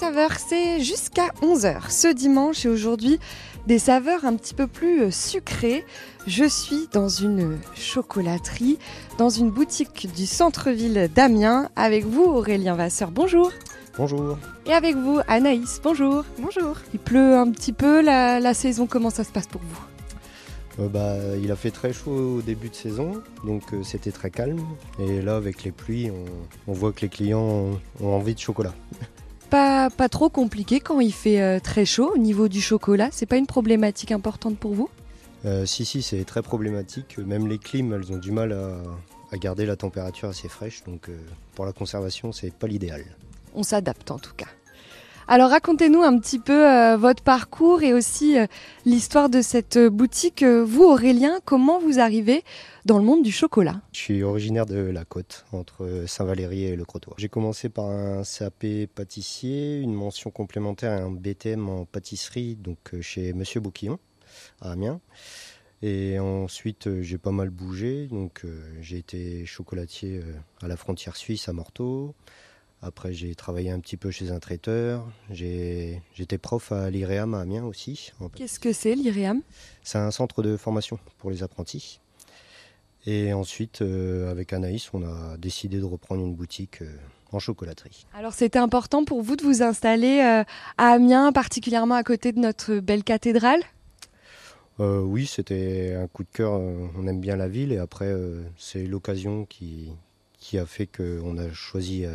saveurs, c'est jusqu'à 11h ce dimanche et aujourd'hui des saveurs un petit peu plus euh, sucrées. Je suis dans une chocolaterie, dans une boutique du centre-ville d'Amiens avec vous Aurélien Vasseur. Bonjour. Bonjour. Et avec vous Anaïs. Bonjour. Bonjour. Il pleut un petit peu la, la saison, comment ça se passe pour vous? Euh, bah, il a fait très chaud au début de saison, donc euh, c'était très calme. Et là, avec les pluies, on, on voit que les clients ont, ont envie de chocolat. Pas, pas trop compliqué quand il fait euh, très chaud au niveau du chocolat C'est pas une problématique importante pour vous? Euh, si, si, c'est très problématique. Même les clims, elles ont du mal à, à garder la température assez fraîche. Donc euh, pour la conservation, c'est pas l'idéal. On s'adapte en tout cas. Alors racontez-nous un petit peu euh, votre parcours et aussi euh, l'histoire de cette euh, boutique. Vous Aurélien, comment vous arrivez dans le monde du chocolat? Je suis originaire de la côte, entre Saint-Valery et le Crotoy. J'ai commencé par un CAP pâtissier, une mention complémentaire et un BTM en pâtisserie, donc chez Monsieur Bouquillon, à Amiens. Et ensuite, j'ai pas mal bougé. Donc, j'ai été chocolatier à la frontière suisse, à Morteau. Après, j'ai travaillé un petit peu chez un traiteur. J'étais prof à l'IREAM à Amiens aussi. Qu'est-ce que c'est l'IREAM? C'est un centre de formation pour les apprentis. Et ensuite, euh, avec Anaïs, on a décidé de reprendre une boutique euh, en chocolaterie. Alors c'était important pour vous de vous installer euh, à Amiens, particulièrement à côté de notre belle cathédrale? Oui, c'était un coup de cœur. on aime bien la ville et après, c'est l'occasion qui, qui a fait qu'on a choisi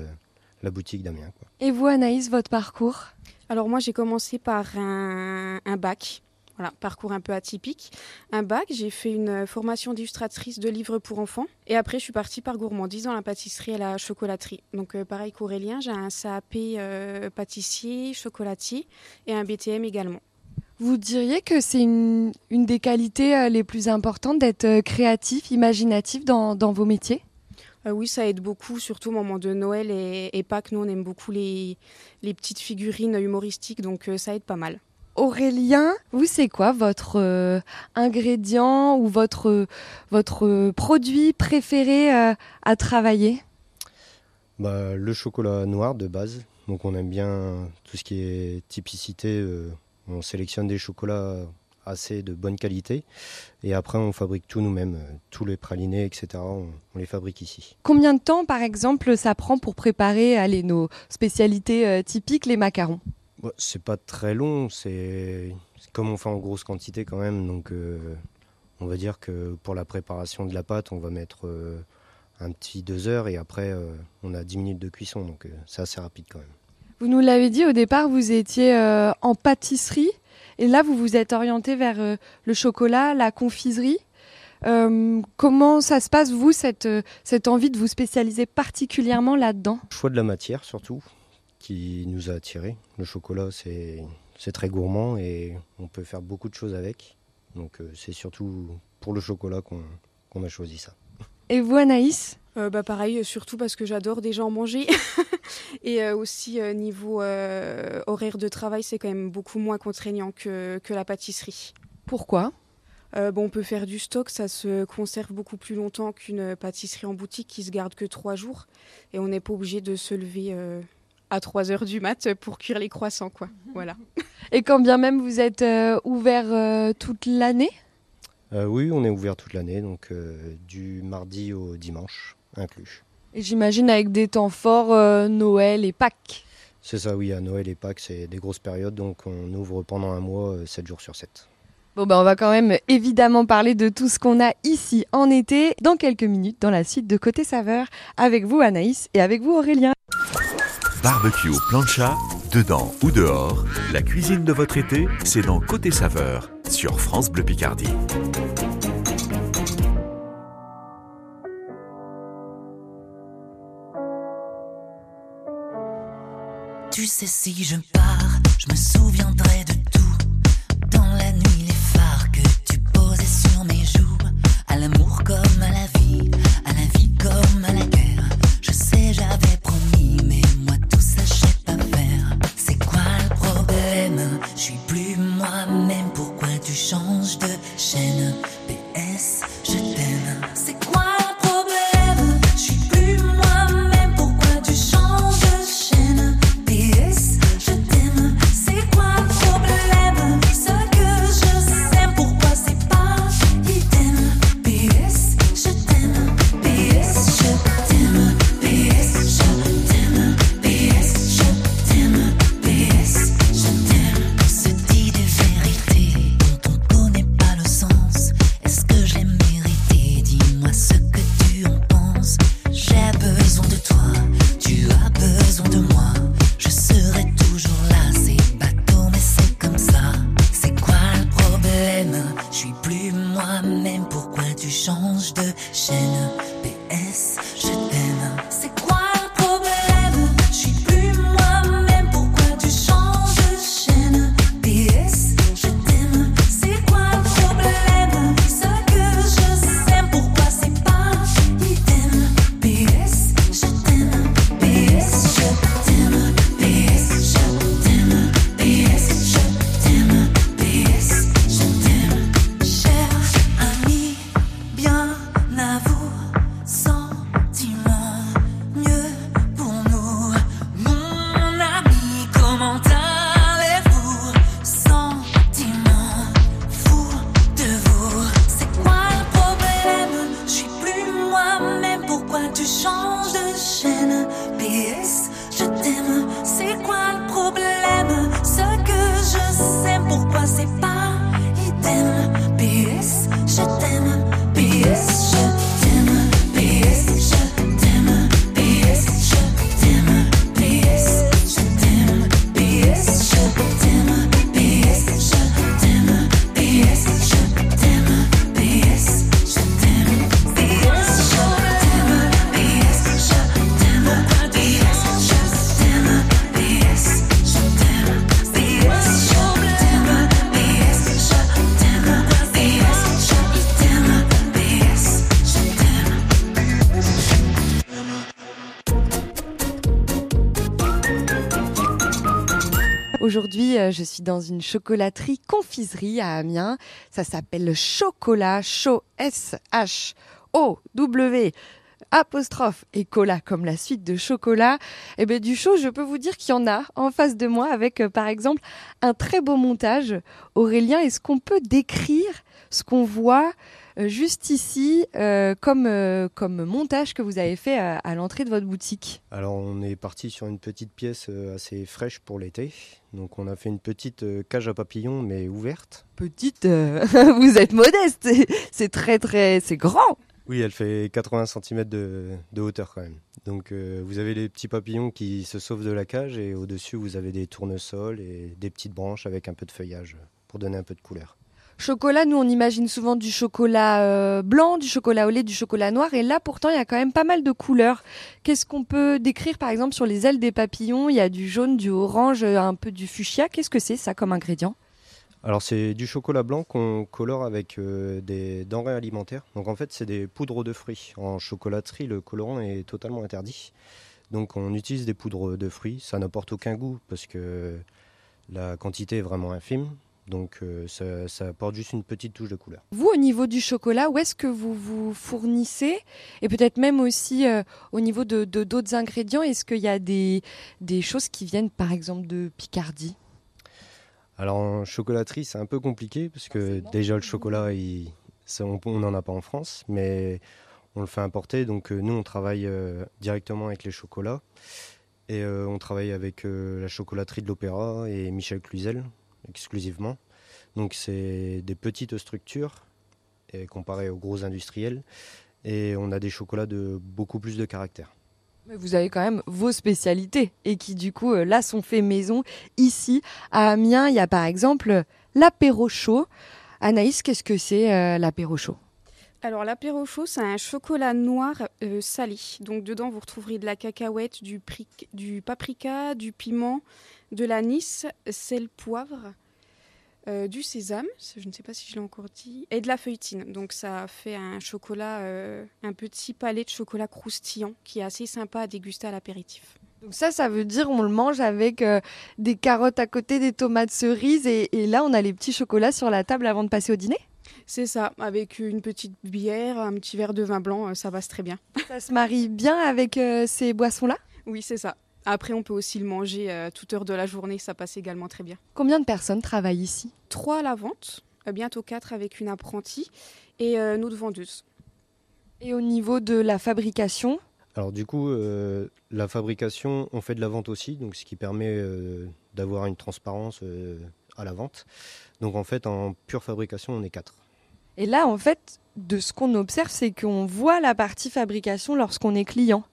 la boutique d'Amiens. quoi. Et vous Anaïs, votre parcours? Alors moi j'ai commencé par un, un bac. Voilà, parcours un peu atypique. Un bac, j'ai fait une formation d'illustratrice de livres pour enfants. Et après, je suis partie par gourmandise dans la pâtisserie et la chocolaterie. Donc, euh, pareil qu'Aurélien, j'ai un CAP euh, pâtissier, chocolatier et un BTM également. Vous diriez que c'est une, une des qualités euh, les plus importantes d'être créatif, imaginatif dans, dans vos métiers? Euh, oui, ça aide beaucoup, surtout au moment de Noël et, et Pâques. Nous, on aime beaucoup les, les petites figurines humoristiques, donc euh, ça aide pas mal. Aurélien, vous, c'est quoi votre euh, ingrédient ou votre, votre produit préféré euh, à travailler? Bah, le chocolat noir de base. Donc, on aime bien tout ce qui est typicité. euh, on sélectionne des chocolats assez de bonne qualité. Et après, on fabrique tout nous-mêmes. euh, Tous les pralinés, etc. On, on les fabrique ici. Combien de temps, par exemple, ça prend pour préparer allez, nos spécialités euh, typiques, les macarons? Bon, c'est pas très long, c'est comme on fait en grosse quantité quand même, donc euh, on va dire que pour la préparation de la pâte, on va mettre euh, un petit deux heures et après on a 10 minutes de cuisson, donc c'est assez rapide quand même. Vous nous l'avez dit, au départ, vous étiez en pâtisserie et là, vous vous êtes orienté vers euh, le chocolat, la confiserie. Euh, comment ça se passe, vous, cette, euh, cette envie de vous spécialiser particulièrement là-dedans? Choix de la matière surtout, qui nous a attirés. Le chocolat, c'est très gourmand et on peut faire beaucoup de choses avec, donc c'est surtout pour le chocolat qu'on a choisi ça. Et vous, Anaïs Euh, bah pareil, euh, surtout parce que j'adore déjà en manger. et euh, aussi euh, niveau horaire de travail, c'est quand même beaucoup moins contraignant que, que la pâtisserie. Pourquoi? Bon, on peut faire du stock, ça se conserve beaucoup plus longtemps qu'une pâtisserie en boutique qui se garde que trois jours. Et on n'est pas obligé de se lever à 3 heures du mat pour cuire les croissants, quoi. Voilà. Et quand bien même vous êtes ouvert toute l'année? Oui, on est ouvert toute l'année, donc euh, du mardi au dimanche inclus. Et j'imagine avec des temps forts, euh, Noël et Pâques. C'est ça, oui, à Noël et Pâques, c'est des grosses périodes, donc on ouvre pendant un mois, 7 jours sur 7. Bon ben on va quand même évidemment parler de tout ce qu'on a ici en été dans quelques minutes dans la suite de Côté Saveur avec vous Anaïs et avec vous Aurélien. Barbecue au plancha, dedans ou dehors, la cuisine de votre été, c'est dans Côté Saveur, sur France Bleu Picardie. Tu sais, si je pars, je me souviendrai de Euh, je suis dans une chocolaterie confiserie à Amiens. Ça s'appelle Chocolat Chaud S H O W apostrophe et cola comme la suite de chocolat. Et ben du chaud, je peux vous dire qu'il y en a en face de moi avec euh, par exemple un très beau montage. Aurélien, est-ce qu'on peut décrire ce qu'on voit juste ici euh, comme euh, comme montage que vous avez fait à, à l'entrée de votre boutique Alors on est parti sur une petite pièce euh, assez fraîche pour l'été. Donc on a fait une petite euh, cage à papillons mais ouverte. Petite, euh, vous êtes modeste, c'est- c'est très très, c'est grand. Oui, elle fait 80 cm de, de hauteur quand même. Donc euh, vous avez les petits papillons qui se sauvent de la cage et au-dessus vous avez des tournesols et des petites branches avec un peu de feuillage pour donner un peu de couleur. Chocolat, nous on imagine souvent du chocolat euh, blanc, du chocolat au lait, du chocolat noir, et là pourtant il y a quand même pas mal de couleurs. Qu'est-ce qu'on peut décrire par exemple sur les ailes des papillons? Il y a du jaune, du orange, euh, un peu du fuchsia. Qu'est-ce que c'est ça comme ingrédient? Alors c'est du chocolat blanc qu'on colore avec euh, des denrées alimentaires. Donc en fait c'est des poudres de fruits. En chocolaterie le colorant est totalement interdit. Donc on utilise des poudres de fruits. Ça n'apporte aucun goût parce que la quantité est vraiment infime. Donc euh, ça, ça apporte juste une petite touche de couleur. Vous, au niveau du chocolat, où est-ce que vous vous fournissez Et peut-être même aussi euh, au niveau de de- d'autres ingrédients, est-ce qu'il y a des, des choses qui viennent par exemple de Picardie? Alors en chocolaterie, c'est un peu compliqué parce que Forcément. déjà le chocolat, il- ça, on n'en a pas en France, mais on le fait importer. Donc euh, nous, on travaille directement avec les chocolats et on travaille avec la chocolaterie de l'Opéra et Michel Cluzel exclusivement. Donc c'est des petites structures et comparé aux gros industriels et on a des chocolats de beaucoup plus de caractère. Mais vous avez quand même vos spécialités et qui du coup euh, là sont faits maison. Ici à Amiens, il y a par exemple l'apéro chaud. Anaïs, qu'est-ce que c'est euh, l'apéro chaud? Alors l'apéro chaud, c'est un chocolat noir euh, salé. Donc dedans, vous retrouverez de la cacahuète, du, paprika, du piment, de l'anis, sel, poivre, euh, du sésame, je ne sais pas si je l'ai encore dit, et de la feuilletine. Donc ça fait un chocolat, euh, un petit palais de chocolat croustillant qui est assez sympa à déguster à l'apéritif. Donc ça, ça veut dire on le mange avec euh, des carottes à côté, des tomates cerises et là on a les petits chocolats sur la table avant de passer au dîner? C'est ça, avec une petite bière, un petit verre de vin blanc, euh, ça passe très bien. Ça se marie bien avec euh, ces boissons-là? Oui, c'est ça. Après, on peut aussi le manger à toute heure de la journée, ça passe également très bien. Combien de personnes travaillent ici? Trois à la vente, euh, bientôt quatre avec une apprentie et euh, notre vendeuse. Et au niveau de la fabrication, Alors du coup, euh, la fabrication, on fait de la vente aussi, donc ce qui permet euh, d'avoir une transparence euh, à la vente. Donc en fait, en pure fabrication, on est quatre. Et là, en fait, de ce qu'on observe, c'est qu'on voit la partie fabrication lorsqu'on est client.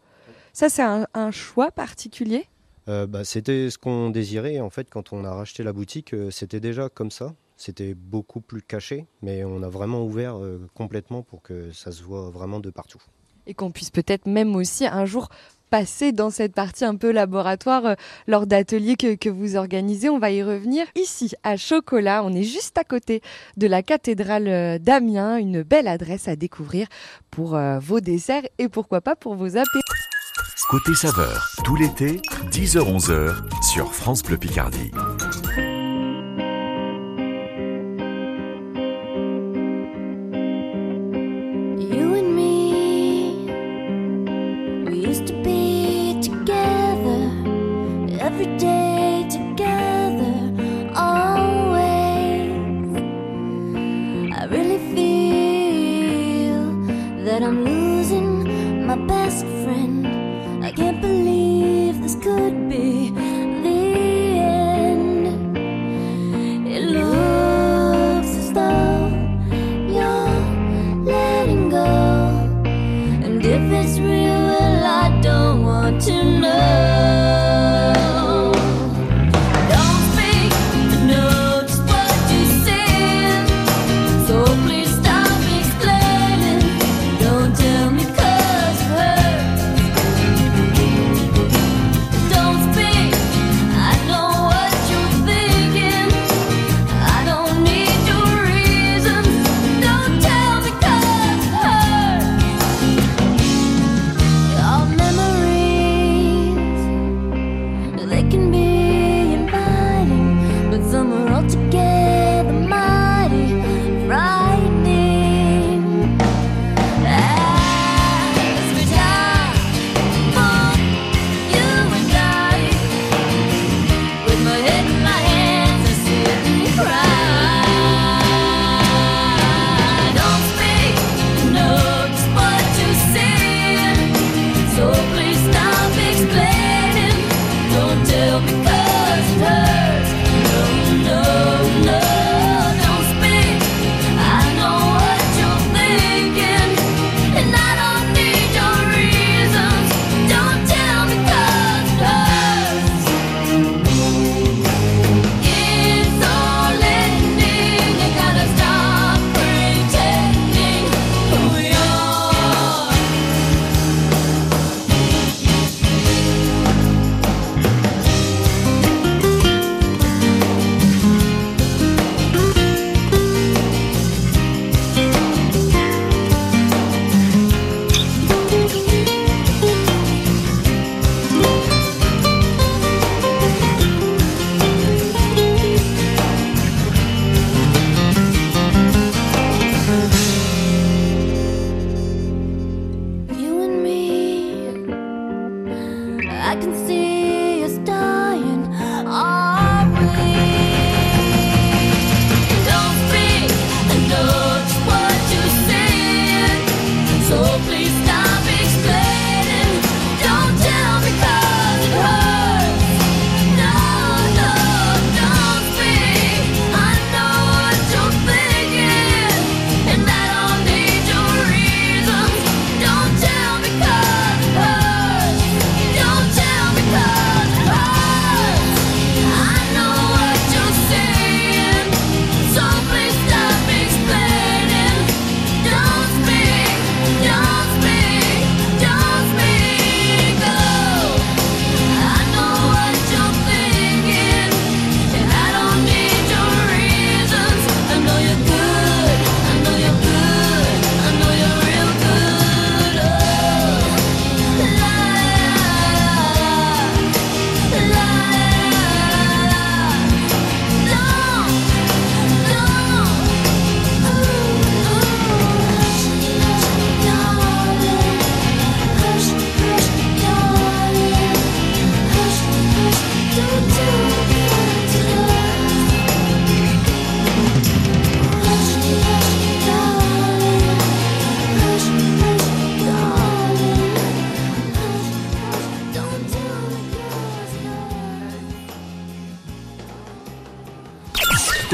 Ça, c'est un, un choix particulier? Euh, bah, c'était ce qu'on désirait en fait quand on a racheté la boutique. euh, c'était déjà comme ça. C'était beaucoup plus caché, mais on a vraiment ouvert euh, complètement pour que ça se voit vraiment de partout. Et qu'on puisse peut-être même aussi un jour passer dans cette partie un peu laboratoire euh, lors d'ateliers que, vous organisez. On va y revenir. Ici, à Chocolat, on est juste à côté de la cathédrale euh, d'Amiens. Une belle adresse à découvrir pour euh, vos desserts et pourquoi pas pour vos apéros. Côté saveur, tout l'été, 10h-11h sur France Bleu Picardie.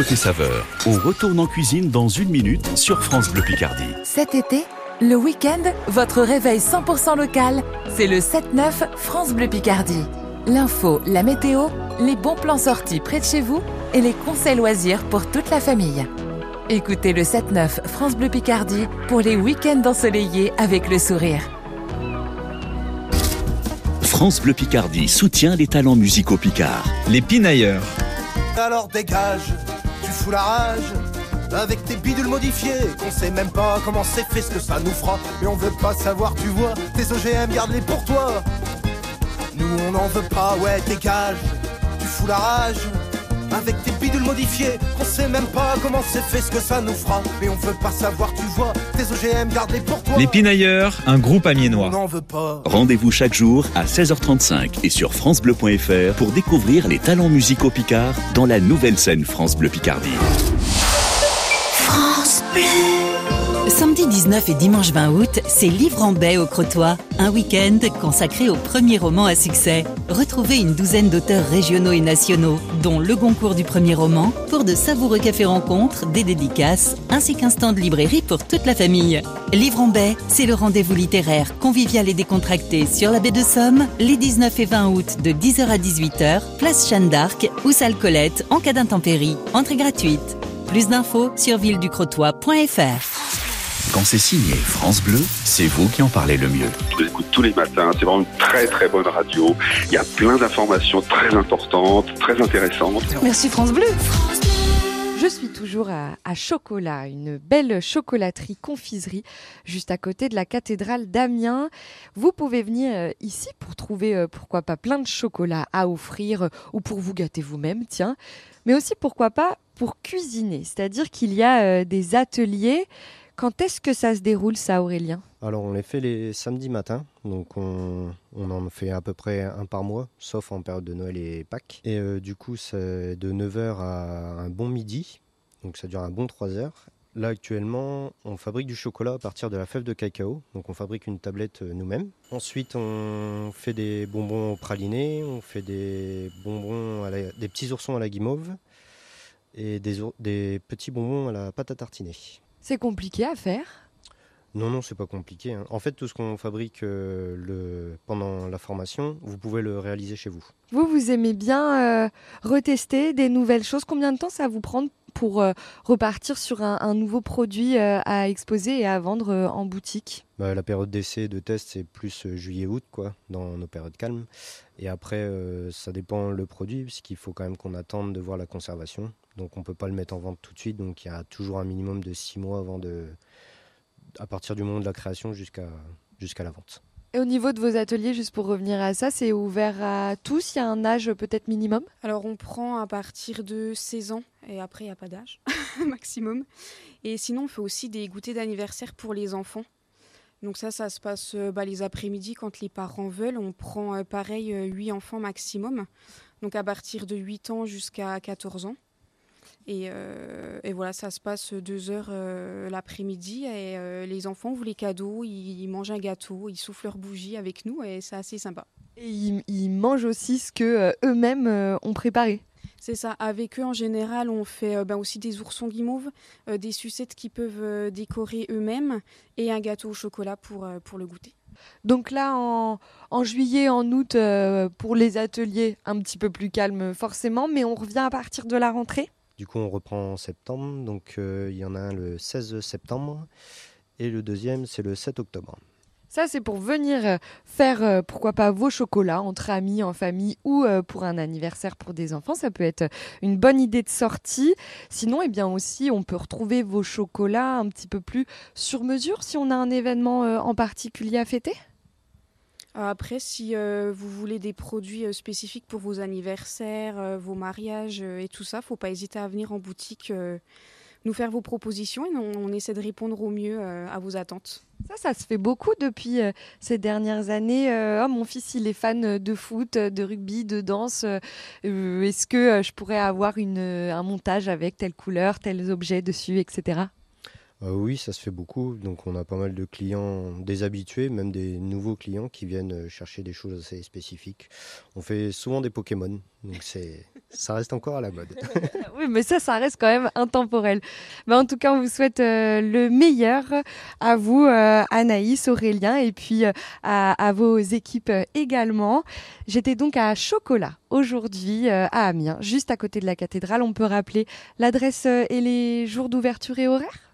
Côté saveur, on retourne en cuisine dans une minute sur France Bleu Picardie. Cet été, le week-end, votre réveil 100% local, c'est le 7-9 France Bleu Picardie. L'info, la météo, les bons plans sortis près de chez vous et les conseils loisirs pour toute la famille. Écoutez le 7-9 France Bleu Picardie pour les week-ends ensoleillés avec le sourire. France Bleu Picardie soutient les talents musicaux picards. Les pinailleurs. Alors dégage, Avec tes bidules modifiés, qu'on sait même pas comment c'est fait ce que ça nous fera. Mais on veut pas savoir, tu vois. Tes OGM, garde-les pour toi. Nous on n'en veut pas, ouais, dégage, tu fous la rage. Avec tes bidules modifiés, qu'on sait même pas comment c'est fait ce que ça nous fera. Mais on veut pas savoir, tu vois. Tes OGM, garde-les pour toi. Les pinailleurs, un groupe On amiénois. n'en veut pas. Rendez-vous chaque jour à 16h35 et sur francebleu.fr pour découvrir les talents musicaux picards dans la nouvelle scène France Bleu Picardie. France Bleu. Samedi 19 et dimanche 20 août, c'est Livre en baie au Crotoy, un week-end consacré au premier roman à succès. Retrouvez une douzaine d'auteurs régionaux et nationaux, dont le Goncourt du premier roman, pour de savoureux cafés rencontres, des dédicaces, ainsi qu'un stand de librairie pour toute la famille. Livre en baie, c'est le rendez-vous littéraire convivial et décontracté sur la baie de Somme, les 19 et 20 août de 10h à 18h, place Jeanne d'Arc ou salle Colette en cas d'intempérie. Entrée gratuite. Plus d'infos sur villedukrotoy.fr. Quand c'est signé France Bleu, c'est vous qui en parlez le mieux. Je vous écoute tous les matins. C'est vraiment une très très bonne radio. Il y a plein d'informations très importantes, très intéressantes. Merci France Bleu. Je suis toujours à, à Chocolat, une belle chocolaterie confiserie juste à côté de la cathédrale d'Amiens. Vous pouvez venir euh, ici pour trouver euh, pourquoi pas plein de chocolat à offrir euh, ou pour vous gâter vous-même, tiens. Mais aussi pourquoi pas pour cuisiner, c'est-à-dire qu'il y a euh, des ateliers. Quand est-ce que ça se déroule ça Aurélien? Alors on les fait les samedis matins, donc on, en fait à peu près un par mois, sauf en période de Noël et Pâques. Et euh, du coup c'est de 9h à un bon midi, donc ça dure un bon 3 heures. Là actuellement on fabrique du chocolat à partir de la fève de cacao, donc on fabrique une tablette euh, nous-mêmes. Ensuite on fait des bonbons pralinés, on fait des bonbons, petits oursons à la guimauve et des petits bonbons à la pâte à tartiner. C'est compliqué à faire Non, non, c'est pas compliqué. hein. En fait, tout ce qu'on fabrique euh, le... pendant la formation, vous pouvez le réaliser chez vous. Vous, vous aimez bien euh, retester des nouvelles choses. Combien de temps ça vous prendre pour euh, repartir sur un, un nouveau produit euh, à exposer et à vendre euh, en boutique? Bah, la période d'essai, de test, c'est plus euh, juillet-août, quoi, dans nos périodes calmes. Et après, euh, ça dépend le produit, puisqu'il faut quand même qu'on attende de voir la conservation. Donc, on peut pas le mettre en vente tout de suite. Donc, il y a toujours un minimum de six mois avant de, à partir du moment de la création jusqu'à jusqu'à la vente. Et au niveau de vos ateliers, juste pour revenir à ça, c'est ouvert à tous? Il y a un âge peut-être minimum? Alors on prend à partir de 16 ans et après il n'y a pas d'âge maximum. Et sinon on fait aussi des goûters d'anniversaire pour les enfants. Donc ça, ça se passe euh, bah, les après-midi quand les parents veulent. On prend euh, pareil 8 enfants maximum. Donc à partir de 8 ans jusqu'à 14 ans. Et, euh, et voilà, ça se passe deux heures euh, l'après-midi. Et euh, les enfants ouvrent les cadeaux, ils, ils mangent un gâteau, ils soufflent leur bougie avec nous et c'est assez sympa. Et ils, ils mangent aussi ce que eux-mêmes ont préparé. C'est ça. Avec eux, en général, on fait ben, aussi des oursons guimauves, des sucettes qui peuvent décorer eux-mêmes et un gâteau au chocolat pour, pour le goûter. Donc là, en, en juillet, en août, euh, pour les ateliers, un petit peu plus calme forcément, mais on revient à partir de la rentrée Du coup, on reprend en septembre. Donc, euh, il y en a un le 16 septembre. Et le deuxième, c'est le 7 octobre. Ça, c'est pour venir euh, faire, euh, pourquoi pas, vos chocolats entre amis, en famille ou pour un anniversaire pour des enfants. Ça peut être une bonne idée de sortie. Sinon, eh bien aussi, on peut retrouver vos chocolats un petit peu plus sur mesure si on a un événement en particulier à fêter. Après, si euh, vous voulez des produits euh, spécifiques pour vos anniversaires, euh, vos mariages et tout ça, faut pas hésiter à venir en boutique nous faire vos propositions et on, on essaie de répondre au mieux à vos attentes. Ça, ça se fait beaucoup depuis ces dernières années. Oh, mon fils, il est fan de foot, de rugby, de danse. Est-ce que je pourrais avoir un montage avec telle couleur, tels objets dessus, etc. Euh, oui, ça se fait beaucoup. Donc, on a pas mal de clients déshabitués, même des nouveaux clients qui viennent euh, chercher des choses assez spécifiques. On fait souvent des Pokémon, donc c'est, ça reste encore à la mode. oui, mais ça, ça reste quand même intemporel. Mais en tout cas, on vous souhaite euh, le meilleur à vous, Anaïs, Aurélien, et puis à, à vos équipes également. J'étais donc à Chocolat aujourd'hui à Amiens, juste à côté de la cathédrale. On peut rappeler l'adresse et les jours d'ouverture et horaires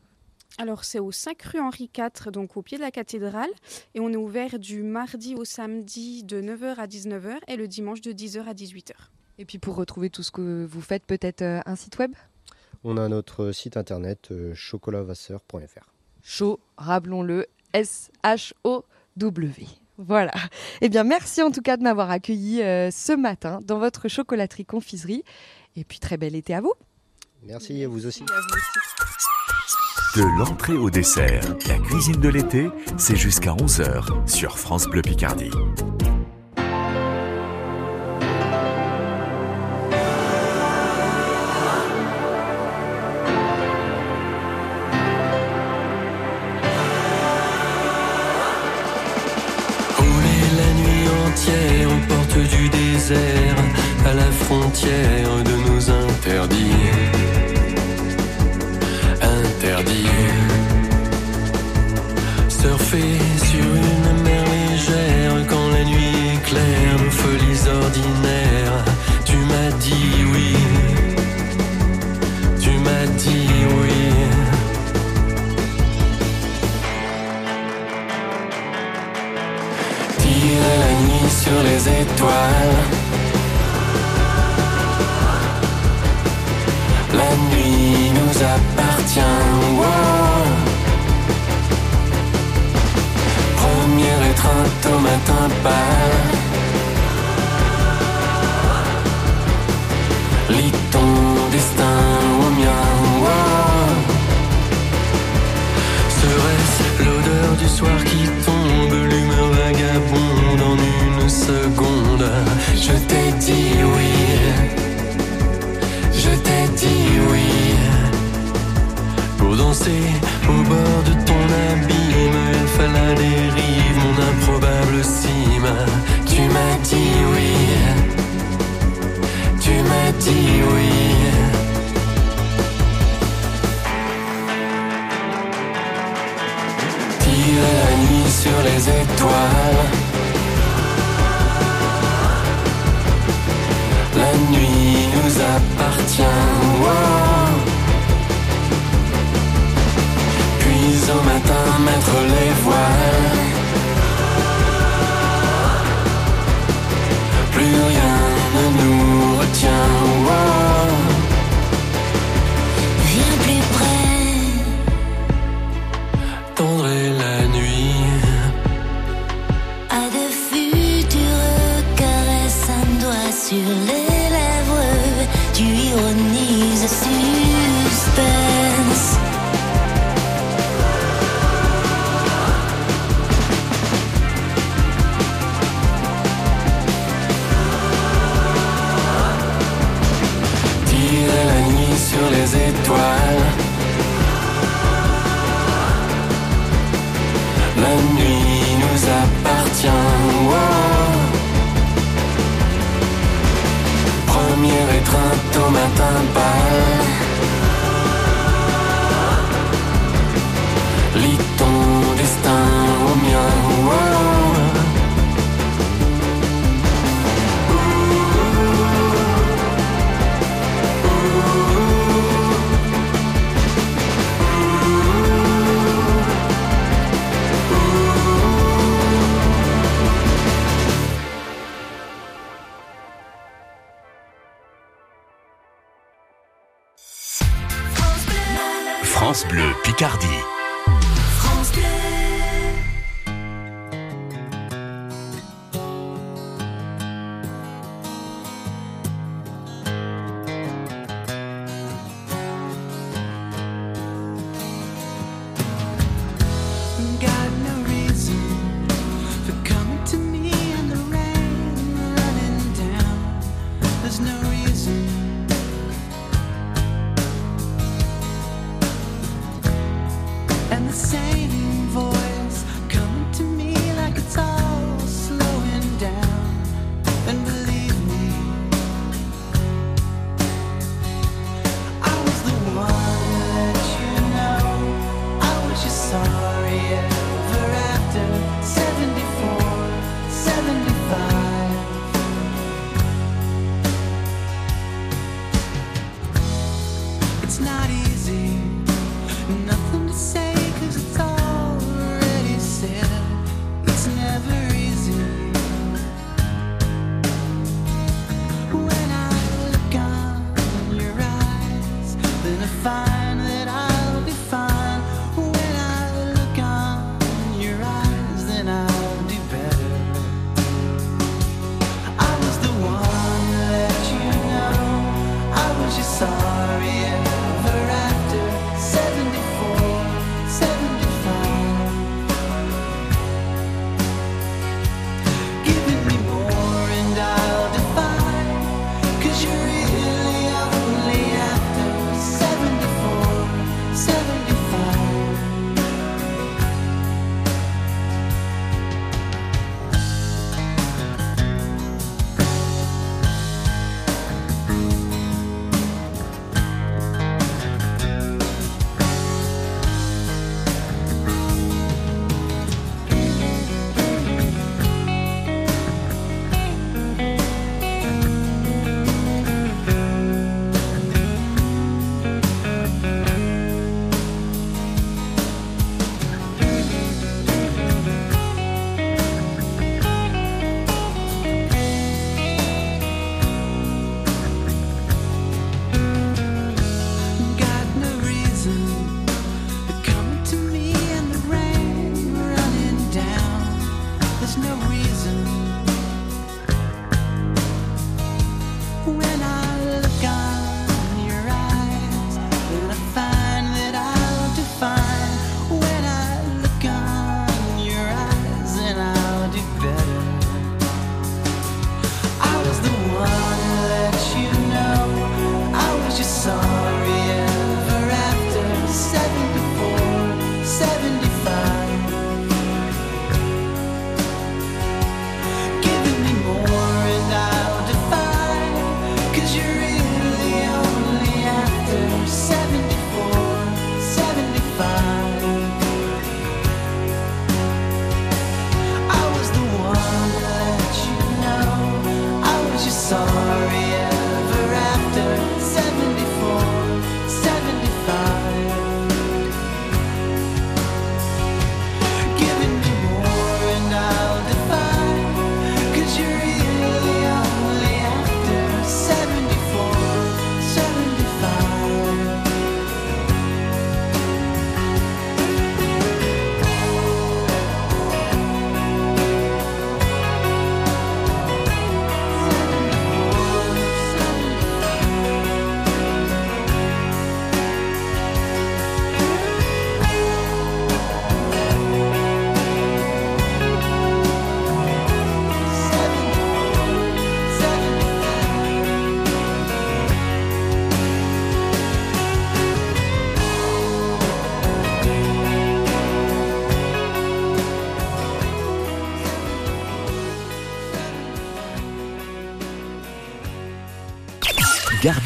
Alors c'est au 5 rue Henri IV, donc au pied de la cathédrale, et on est ouvert du mardi au samedi de 9h à 19h et le dimanche de 10h à 18h. Et puis pour retrouver tout ce que vous faites, peut-être euh, un site web? On a notre site internet euh, chocolatvasseur.fr. Chaud, rappelons-le, S-H-O-W. Voilà. Eh bien, merci en tout cas de m'avoir accueilli euh, ce matin dans votre chocolaterie confiserie. Et puis, très bel été à vous. Merci à vous aussi. De l'entrée au dessert, la cuisine de l'été, c'est jusqu'à 11h sur France Bleu Picardie. La nuit entière aux portes du désert, à la frontière de nos. Interdits. Surfer sur une mer pâle. Lis ton destin au mien. wow. Serait-ce l'odeur du soir qui tombe, l'humeur vagabonde en une seconde? Je t'ai dit oui, je t'ai dit oui. Pour danser au bord de ton abîme, elle mon Tu m'as dit oui, tu m'as dit oui. Tirer la nuit sur les étoiles. La nuit nous appartient. Puis au matin mettre les voiles. Picardie.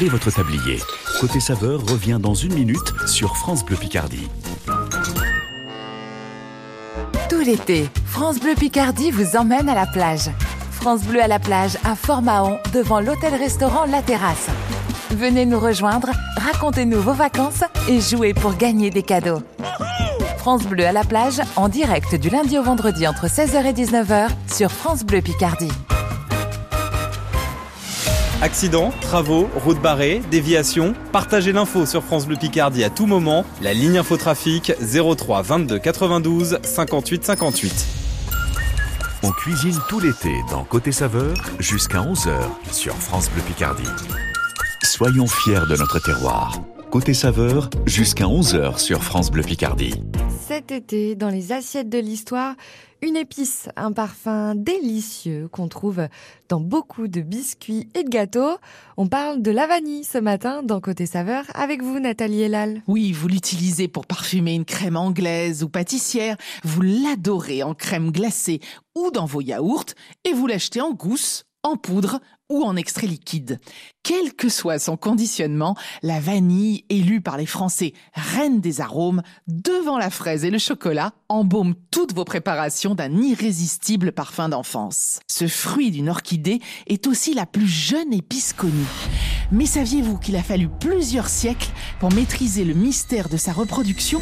Votre tablier. Côté saveur revient dans une minute sur France Bleu Picardie. Tout l'été, France Bleu Picardie vous emmène à la plage. France Bleu à la plage à Fort-Mahon devant l'hôtel-restaurant La Terrasse. Venez nous rejoindre, racontez-nous vos vacances et jouez pour gagner des cadeaux. France Bleu à la plage en direct du lundi au vendredi entre 16h et 19h sur France Bleu Picardie. Accidents, travaux, routes barrées, déviations, partagez l'info sur France Bleu Picardie à tout moment. La ligne infotrafic 03 22 92 58 58. On cuisine tout l'été dans Côté Saveur jusqu'à 11h sur France Bleu Picardie. Soyons fiers de notre terroir. Côté Saveur jusqu'à 11h sur France Bleu Picardie. Cet été, dans les assiettes de l'histoire, une épice, un parfum délicieux qu'on trouve dans beaucoup de biscuits et de gâteaux. On parle de la vanille ce matin dans Côté Saveur avec vous, Nathalie Elal. Oui, vous l'utilisez pour parfumer une crème anglaise ou pâtissière, vous l'adorez en crème glacée ou dans vos yaourts et vous l'achetez en gousse, en poudre ou en extrait liquide. Quel que soit son conditionnement, la vanille, élue par les Français reine des arômes, devant la fraise et le chocolat, embaume toutes vos préparations d'un irrésistible parfum d'enfance. Ce fruit d'une orchidée est aussi la plus jeune épice connue. Mais saviez-vous qu'il a fallu plusieurs siècles pour maîtriser le mystère de sa reproduction?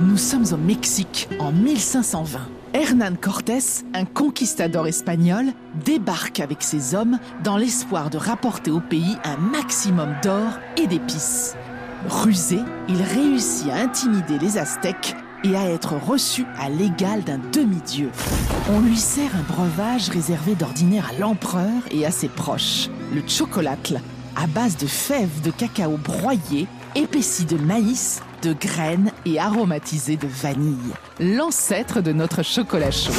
Nous sommes au Mexique en 1520. Hernán Cortés, un conquistador espagnol, débarque avec ses hommes dans l'espoir de rapporter au pays un maximum d'or et d'épices. Rusé, il réussit à intimider les Aztèques et à être reçu à l'égal d'un demi-dieu. On lui sert un breuvage réservé d'ordinaire à l'empereur et à ses proches, le chocolatl, à base de fèves de cacao broyées, épaissi de maïs, de graines et aromatisé de vanille, l'ancêtre de notre chocolat chaud.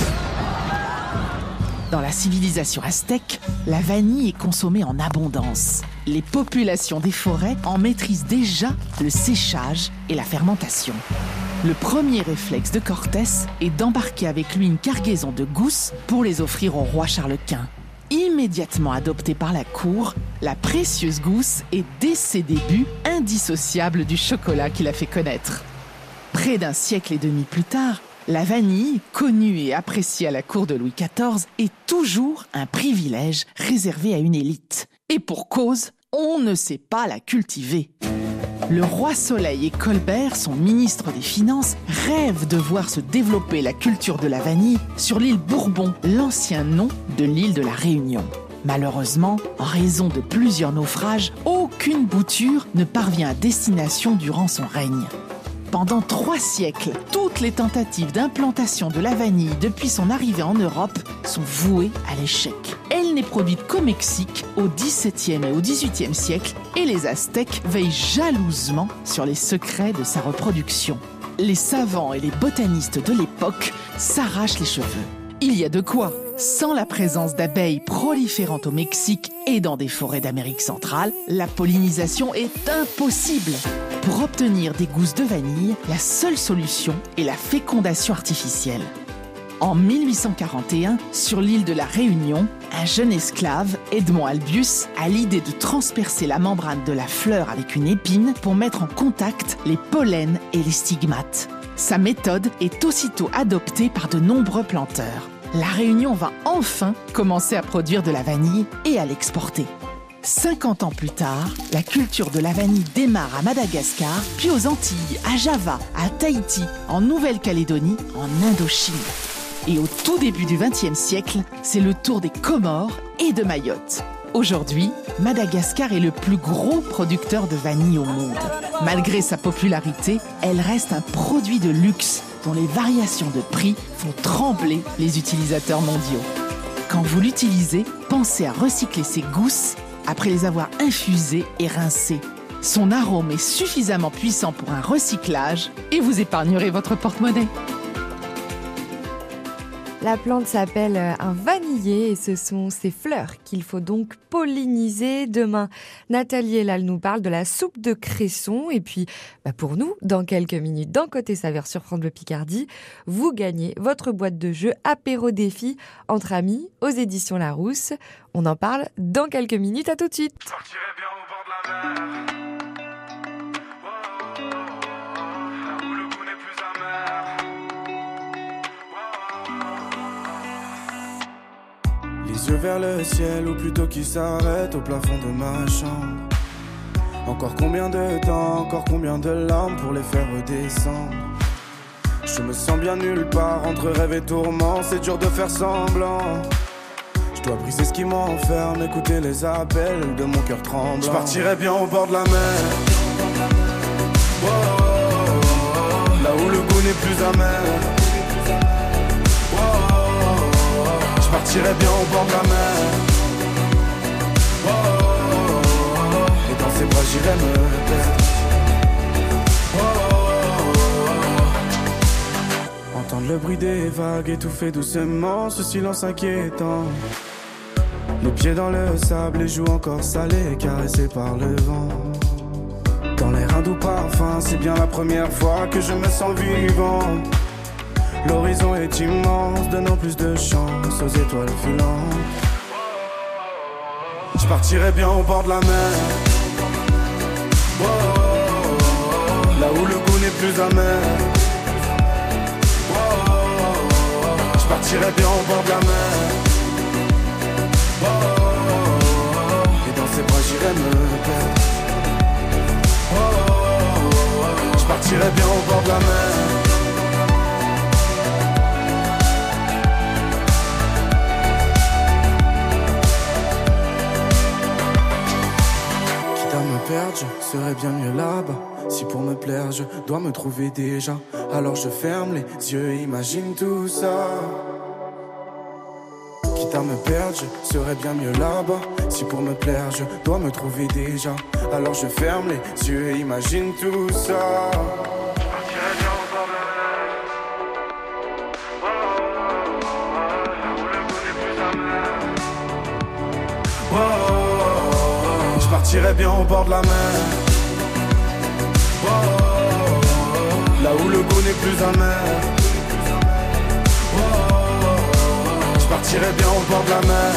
Dans la civilisation aztèque, la vanille est consommée en abondance. Les populations des forêts en maîtrisent déjà le séchage et la fermentation. Le premier réflexe de Cortés est d'embarquer avec lui une cargaison de gousses pour les offrir au roi Charles Quint. Immédiatement adoptée par la cour, la précieuse gousse est dès ses débuts indissociable du chocolat qu'il a fait connaître. Près d'un siècle et demi plus tard, la vanille, connue et appréciée à la cour de Louis XIV, est toujours un privilège réservé à une élite. Et pour cause, on ne sait pas la cultiver. Le roi Soleil et Colbert, son ministre des Finances, rêvent de voir se développer la culture de la vanille sur l'île Bourbon, l'ancien nom de l'île de la Réunion. Malheureusement, en raison de plusieurs naufrages, aucune bouture ne parvient à destination durant son règne. Pendant trois siècles, toutes les tentatives d'implantation de la vanille depuis son arrivée en Europe sont vouées à l'échec. Elle n'est produite qu'au Mexique au XVIIe et au XVIIIe siècle et les Aztèques veillent jalousement sur les secrets de sa reproduction. Les savants et les botanistes de l'époque s'arrachent les cheveux. Il y a de quoi. Sans la présence d'abeilles proliférantes au Mexique et dans des forêts d'Amérique centrale, la pollinisation est impossible. Pour obtenir des gousses de vanille, la seule solution est la fécondation artificielle. En 1841, sur l'île de la Réunion, un jeune esclave, Edmond Albius, a l'idée de transpercer la membrane de la fleur avec une épine pour mettre en contact les pollens et les stigmates. Sa méthode est aussitôt adoptée par de nombreux planteurs. La Réunion va enfin commencer à produire de la vanille et à l'exporter. 50 ans plus tard, la culture de la vanille démarre à Madagascar, puis aux Antilles, à Java, à Tahiti, en Nouvelle-Calédonie, en Indochine. Et au tout début du XXe siècle, c'est le tour des Comores et de Mayotte. Aujourd'hui, Madagascar est le plus gros producteur de vanille au monde. Malgré sa popularité, elle reste un produit de luxe dont les variations de prix font trembler les utilisateurs mondiaux. Quand vous l'utilisez, pensez à recycler ces gousses après les avoir infusées et rincées. Son arôme est suffisamment puissant pour un recyclage et vous épargnerez votre porte-monnaie. La plante s'appelle euh, un vanillier et ce sont ses fleurs qu'il faut donc polliniser. Demain, Nathalie Elal nous parle de la soupe de cresson. Et puis, bah, pour nous, dans quelques minutes, dans Côté Saveur sur France Bleu Picardie, vous gagnez votre boîte de jeu apéro défi entre amis aux éditions Larousse. On en parle dans quelques minutes. À tout de suite. Vers le ciel, ou plutôt qui s'arrête au plafond de ma chambre. Encore combien de temps, encore combien de larmes pour les faire redescendre. Je me sens bien nulle part entre rêve et tourment, c'est dur de faire semblant. Je dois briser ce qui m'enferme, écouter les appels de mon cœur tremblant. Je partirai bien au bord de la mer. Oh, oh, oh, là où le goût n'est plus amer. Je partirai bien au bord de la mer. Et dans ses bras j'irai me perdre. Entendre le bruit des vagues étouffer doucement ce silence inquiétant. Les pieds dans le sable, les joues encore salées, caressées par le vent. Dans l'air un doux parfum, c'est bien la première fois que je me sens vivant. L'horizon est immense, donnant plus de chance aux étoiles filantes. Je partirai bien au bord de la mer. Là où le goût n'est plus amer. Je partirai bien au bord de la mer. Et dans ses bras j'irai me perdre. Je partirai bien au bord de la mer. Perdre, je serais bien mieux là-bas. Si pour me plaire, je dois me trouver déjà. Alors je ferme les yeux et imagine tout ça. Quitte à me perdre, je serais bien mieux là-bas. Si pour me plaire, je dois me trouver déjà. Alors je ferme les yeux et imagine tout ça. Oh, je partirai bien au bord de la mer. Oh, oh, oh, là où le goût n'est plus amer. Oh, oh, oh, je partirai bien au bord de la mer.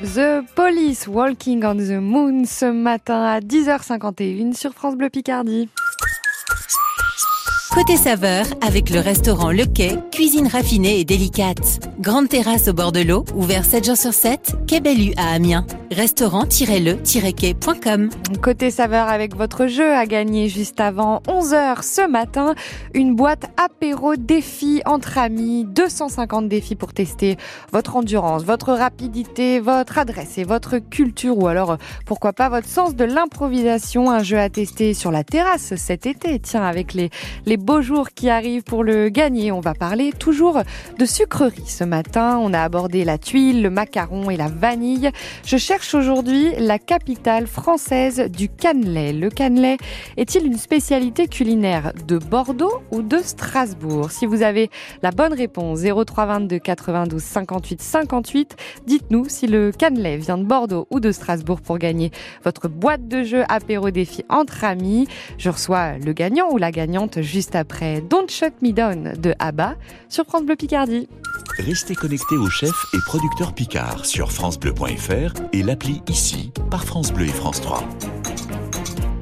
The Police Walking on the Moon ce matin à 10h51 sur France Bleu Picardie. Côté saveur, avec le restaurant Le Quai, cuisine raffinée et délicate. Grande terrasse au bord de l'eau, ouvert 7 jours sur 7, Quai Bellu à Amiens. Restaurant-le-quai.com Côté saveur avec votre jeu à gagner juste avant 11h ce matin, une boîte apéro défi entre amis, 250 défis pour tester votre endurance, votre rapidité, votre adresse et votre culture ou alors pourquoi pas votre sens de l'improvisation, un jeu à tester sur la terrasse cet été, tiens avec les, les beaux jours qui arrivent pour le gagner. On va parler toujours de sucrerie ce matin. On a abordé la tuile, le macaron et la vanille. Je cherche aujourd'hui la capitale française du cannelé. Le cannelé est-il une spécialité culinaire de Bordeaux ou de Strasbourg? Si vous avez la bonne réponse, 0322 92 58 58, dites-nous si le cannelé vient de Bordeaux ou de Strasbourg pour gagner votre boîte de jeu apéro défi entre amis. Je reçois le gagnant ou la gagnante après Don't Shut Me Down de ABBA sur France Bleu Picardie. Restez connectés au chef et producteur Picard sur FranceBleu.fr et l'appli ici par France Bleu et France 3.